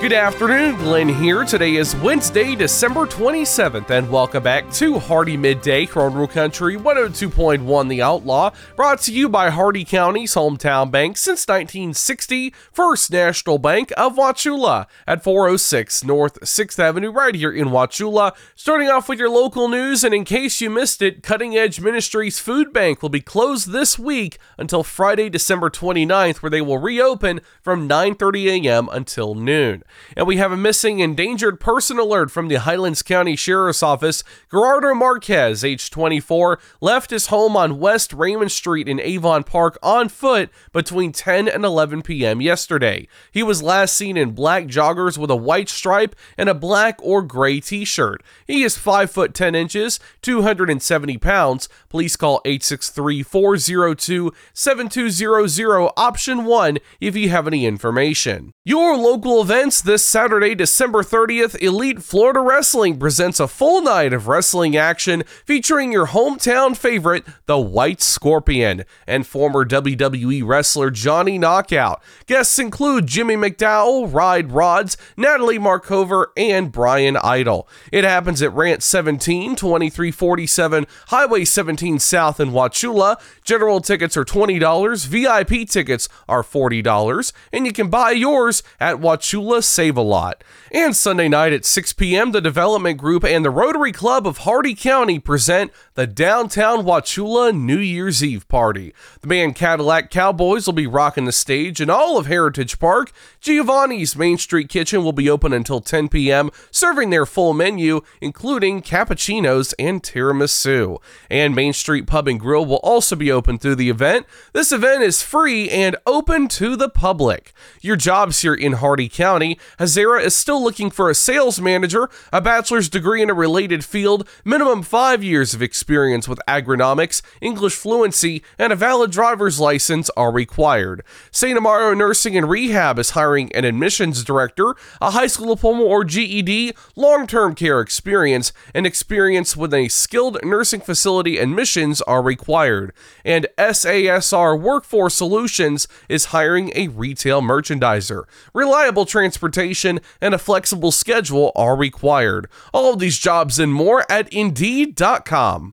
Good afternoon, Glenn here. Today is Wednesday, December 27th, and welcome back to Hardee Midday, Rural Country 102.1 The Outlaw, brought to you by Hardee County's hometown bank since 1960, First National Bank of Wauchula at 406 North 6th Avenue, right here in Wauchula. Starting off with your local news, and in case you missed it, Cutting Edge Ministries Food Bank will be closed this week until Friday, December 29th, where they will reopen from 9:30 a.m. until noon. And we have a missing endangered person alert from the Highlands County Sheriff's Office. Gerardo Marquez, age 24, left his home on West Raymond Street in Avon Park on foot between 10 and 11 p.m. yesterday. He was last seen in black joggers with a white stripe and a black or gray t-shirt. He is 5 foot 10 inches, 270 pounds. Police call 863-402-7200 option 1 if you have any information. Your local events this Saturday, December 30th, Elite Florida Wrestling presents a full night of wrestling action featuring your hometown favorite, the White Scorpion, and former WWE wrestler Johnny Knockout. Guests include Jimmy McDowell, Ride Rods, Natalie Markover, and Brian Idol. It happens at Rant 17, 2347 Highway 17 South in Wauchula. General tickets are $20, VIP tickets are $40, and you can buy yours at Wauchula Save a Lot. And Sunday night at 6 p.m., the Development Group and the Rotary Club of Hardee County present the Downtown Wauchula New Year's Eve Party. The band Cadillac Cowboys will be rocking the stage in all of Heritage Park. Giovanni's Main Street Kitchen will be open until 10 p.m., serving their full menu, including cappuccinos and tiramisu. And Main Street Pub and Grill will also be open through the event. This event is free and open to the public. Your jobs here in Hardee County, Hazara is still looking for a sales manager, a bachelor's degree in a related field, minimum five years of experience with agronomics, English fluency, and a valid driver's license are required. St. Amaro Nursing and Rehab is hiring an admissions director, a high school diploma or GED, long term care experience, and experience with a skilled nursing facility admissions are required. And SASR Workforce Solutions is hiring a retail merchandiser. Reliable transportation and a flexible schedule are required. All of these jobs and more at Indeed.com.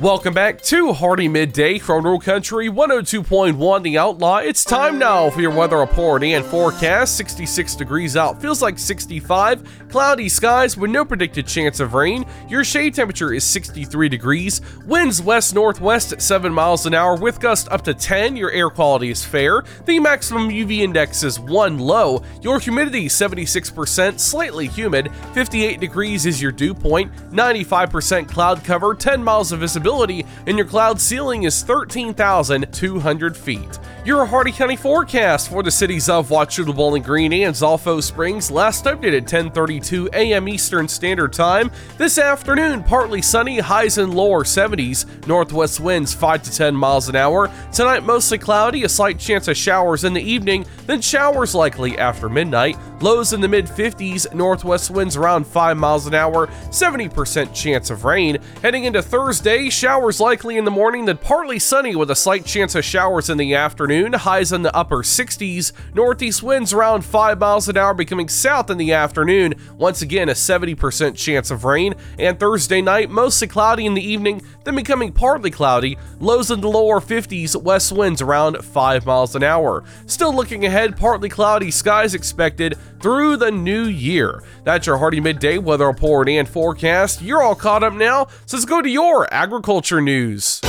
Welcome back to Hardee Midday Rural Country 102.1 The Outlaw. It's time now for your weather report and forecast. 66 degrees out, feels like 65. Cloudy skies with no predicted chance of rain. Your shade temperature is 63 degrees. Winds west northwest at 7 miles an hour with gust up to 10. Your air quality is fair. The maximum UV index is 1 low. Your humidity 76%, slightly humid. 58 degrees is your dew point. 95% cloud cover, 10 miles of visibility and your cloud ceiling is 13,200 feet. Your Hardee County forecast for the cities of Wauchula, Bowling Green, and Zolfo Springs last updated at 10:32 a.m. Eastern Standard Time. This afternoon, partly sunny, highs in lower 70s, northwest winds 5 to 10 miles an hour. Tonight, mostly cloudy, a slight chance of showers in the evening, then showers likely after midnight. Lows in the mid 50s, northwest winds around 5 miles an hour, 70% chance of rain. Heading into Thursday, showers likely in the morning, then partly sunny with a slight chance of showers in the afternoon. Highs in the upper 60s. Northeast winds around 5 miles an hour, becoming south in the afternoon. Once again, a 70% chance of rain. And Thursday night, mostly cloudy in the evening, then becoming partly cloudy. Lows in the lower 50s, west winds around 5 miles an hour. Still looking ahead, partly cloudy skies expected through the new year. That's your Hardee Midday weather report and forecast. You're all caught up now, so let's go to your agriculture news.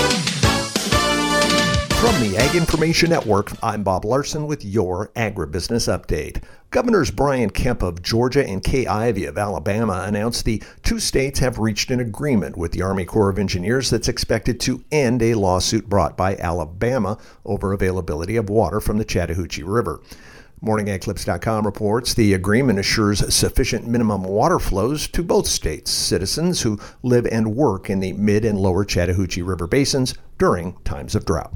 From the Ag Information Network, I'm Bob Larson with your Agribusiness Update. Governors Brian Kemp of Georgia and Kay Ivey of Alabama announced the two states have reached an agreement with the Army Corps of Engineers that's expected to end a lawsuit brought by Alabama over availability of water from the Chattahoochee River. MorningAgClips.com reports the agreement assures sufficient minimum water flows to both states' citizens who live and work in the mid and lower Chattahoochee River basins during times of drought.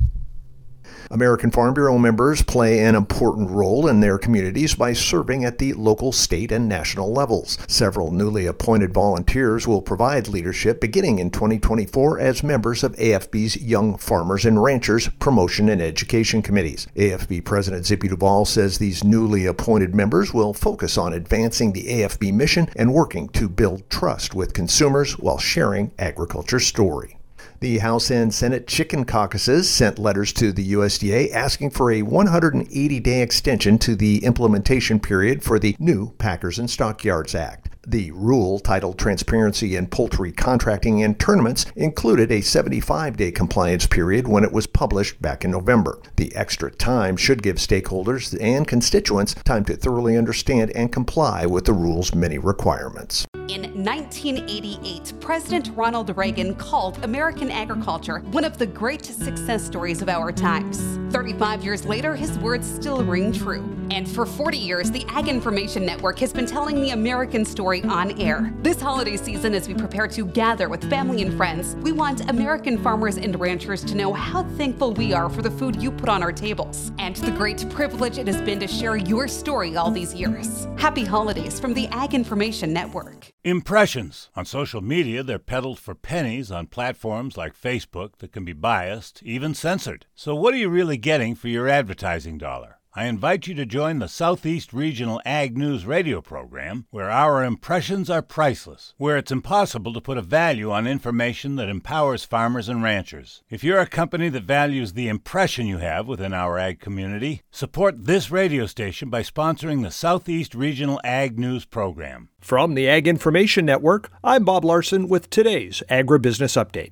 American Farm Bureau members play an important role in their communities by serving at the local, state, and national levels. Several newly appointed volunteers will provide leadership beginning in 2024 as members of AFB's Young Farmers and Ranchers Promotion and Education Committees. AFB President Zippy Duvall says these newly appointed members will focus on advancing the AFB mission and working to build trust with consumers while sharing agriculture's story. The House and Senate chicken caucuses sent letters to the USDA asking for a 180 day extension to the implementation period for the new Packers and Stockyards Act. The rule, titled Transparency in Poultry Contracting and Tournaments, included a 75 day compliance period when it was published back in November. The extra time should give stakeholders and constituents time to thoroughly understand and comply with the rule's many requirements. In 1988, President Ronald Reagan called American agriculture one of the great success stories of our times. 35 years later, his words still ring true. And for 40 years, the Ag Information Network has been telling the American story on air. This holiday season, as we prepare to gather with family and friends, we want American farmers and ranchers to know how thankful we are for the food you put on our tables and the great privilege it has been to share your story all these years. Happy holidays from the Ag Information Network. Impressions. On social media, they're peddled for pennies on platforms like Facebook that can be biased, even censored. So, what are you really getting for your advertising dollar? I invite you to join the Southeast Regional Ag News radio program, where our impressions are priceless, where it's impossible to put a value on information that empowers farmers and ranchers. If you're a company that values the impression you have within our ag community, support this radio station by sponsoring the Southeast Regional Ag News program. From the Ag Information Network, I'm Bob Larson with today's Agribusiness Update.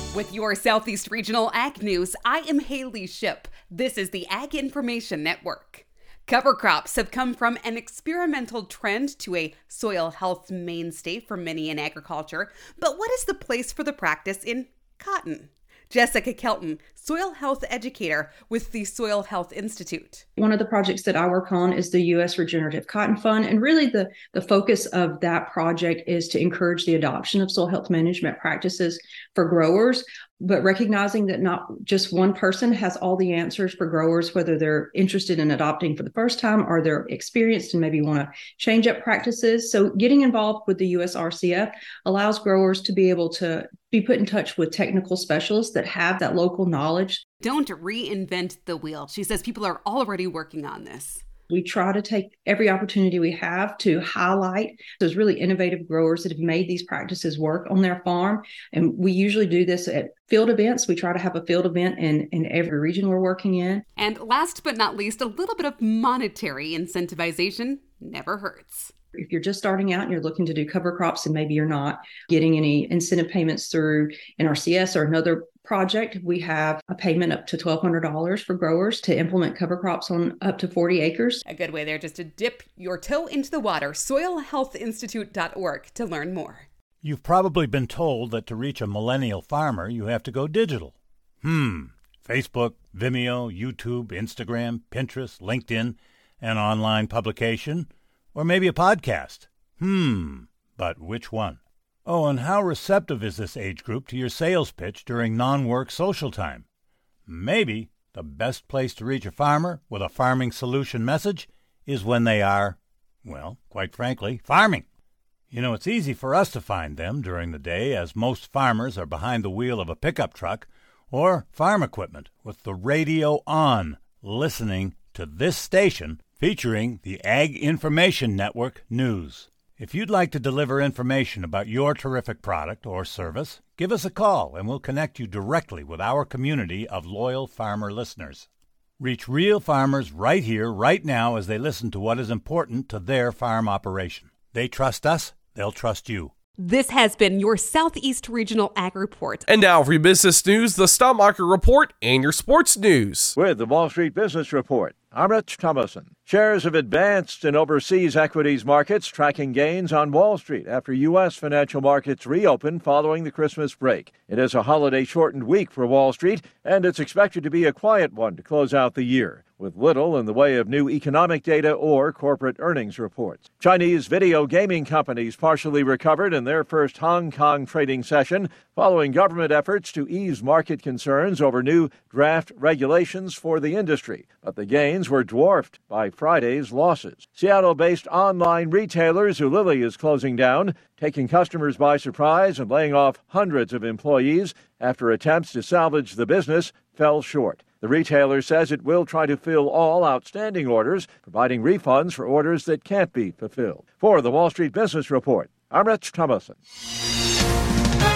With your Southeast Regional Ag News, I am Haley Ship. This is the Ag Information Network. Cover crops have come from an experimental trend to a soil health mainstay for many in agriculture. But what is the place for the practice in cotton? Jessica Kelton, soil health educator with the Soil Health Institute. One of the projects that I work on is the U.S. Regenerative Cotton Fund. And really, the, the focus of that project is to encourage the adoption of soil health management practices for growers but recognizing that not just one person has all the answers for growers, whether they're interested in adopting for the first time or they're experienced and maybe want to change up practices. So, getting involved with the USRCF allows growers to be able to be put in touch with technical specialists that have that local knowledge. Don't reinvent the wheel. She says people are already working on this. We try to take every opportunity we have to highlight those really innovative growers that have made these practices work on their farm. And we usually do this at field events. We try to have a field event in, in every region we're working in. And last but not least, a little bit of monetary incentivization never hurts. If you're just starting out and you're looking to do cover crops and maybe you're not getting any incentive payments through NRCS or another project, we have a payment up to $1,200 for growers to implement cover crops on up to 40 acres. A good way there just to dip your toe into the water. Soilhealthinstitute.org to learn more. You've probably been told that to reach a millennial farmer, you have to go digital. Hmm. Facebook, Vimeo, YouTube, Instagram, Pinterest, LinkedIn, an online publication, or maybe a podcast. Hmm. But which one? Oh, and how receptive is this age group to your sales pitch during non work social time? Maybe the best place to reach a farmer with a farming solution message is when they are, well, quite frankly, farming. You know, it's easy for us to find them during the day as most farmers are behind the wheel of a pickup truck or farm equipment with the radio on, listening to this station featuring the Ag Information Network News. If you'd like to deliver information about your terrific product or service, give us a call and we'll connect you directly with our community of loyal farmer listeners. Reach real farmers right here, right now, as they listen to what is important to their farm operation. They trust us, they'll trust you. This has been your Southeast Regional Ag Report. And now for your business news, the stock market report, and your sports news. With the Wall Street Business Report, I'm Rich Thomason. Shares have advanced in overseas equities markets, tracking gains on Wall Street after U.S. financial markets reopened following the Christmas break. It is a holiday shortened week for Wall Street, and it's expected to be a quiet one to close out the year with little in the way of new economic data or corporate earnings reports. Chinese video gaming companies partially recovered in their first Hong Kong trading session following government efforts to ease market concerns over new draft regulations for the industry. But the gains were dwarfed by Friday's losses. Seattle based online retailer Zulily is closing down, taking customers by surprise and laying off hundreds of employees after attempts to salvage the business fell short. The retailer says it will try to fill all outstanding orders, providing refunds for orders that can't be fulfilled. For the Wall Street Business Report, I'm Rich Thomason.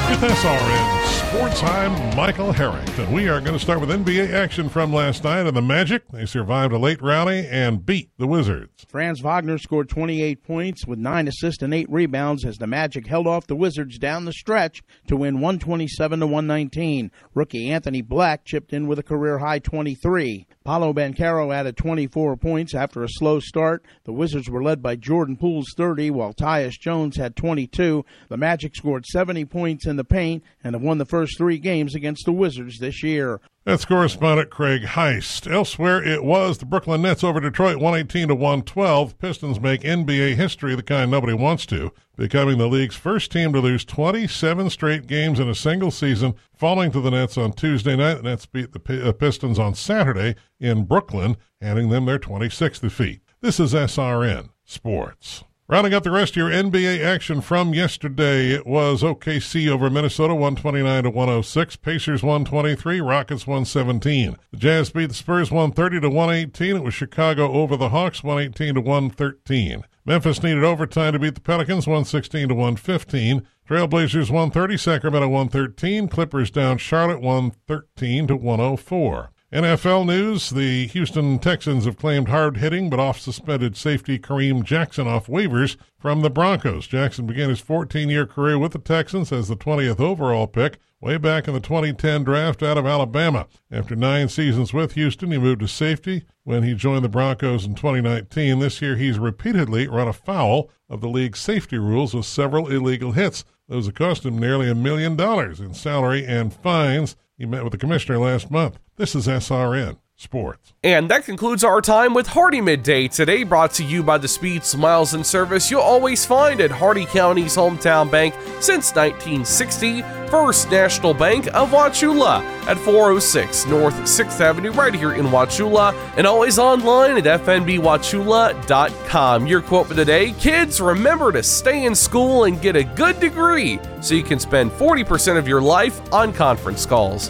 SRN Sports, I'm Michael Harrington. We are going to start with NBA action from last night, and the Magic, they survived a late rally and beat the Wizards. Franz Wagner scored 28 points with 9 assists and 8 rebounds as the Magic held off the Wizards down the stretch to win 127 to 119. Rookie Anthony Black chipped in with a career high 23. Paolo Banchero added 24 points after a slow start. The Wizards were led by Jordan Poole's 30, while Tyus Jones had 22. The Magic scored 70 points in the paint and have won the first three games against the Wizards this year. That's correspondent Craig Heist. Elsewhere, it was the Brooklyn Nets over Detroit 118 to 112. Pistons make NBA history, the kind nobody wants to, becoming the league's first team to lose 27 straight games in a single season, falling to the Nets on Tuesday night. The Nets beat the uh, Pistons on Saturday in Brooklyn, handing them their 26th defeat. This is SRN Sports. Rounding up the rest of your NBA action from yesterday, it was OKC over Minnesota 129 to 106, Pacers 123, Rockets 117. The Jazz beat the Spurs 130 to 118. It was Chicago over the Hawks 118 to 113. Memphis needed overtime to beat the Pelicans 116 to 115. Trailblazers 130, Sacramento 113, Clippers down Charlotte 113 to 104. NFL news The Houston Texans have claimed hard hitting but off suspended safety Kareem Jackson off waivers from the Broncos. Jackson began his 14 year career with the Texans as the 20th overall pick way back in the 2010 draft out of Alabama. After nine seasons with Houston, he moved to safety when he joined the Broncos in 2019. This year, he's repeatedly run afoul of the league's safety rules with several illegal hits. Those have cost him nearly a million dollars in salary and fines. He met with the commissioner last month. This is SRN Sports. And that concludes our time with Hardee Midday today, brought to you by the speed, smiles, and service you'll always find at Hardee County's hometown bank since 1960, First National Bank of Wauchula at 406 North 6th Avenue, right here in Wauchula, and always online at fnbwauchula.com. Your quote for today Kids, remember to stay in school and get a good degree so you can spend 40% of your life on conference calls.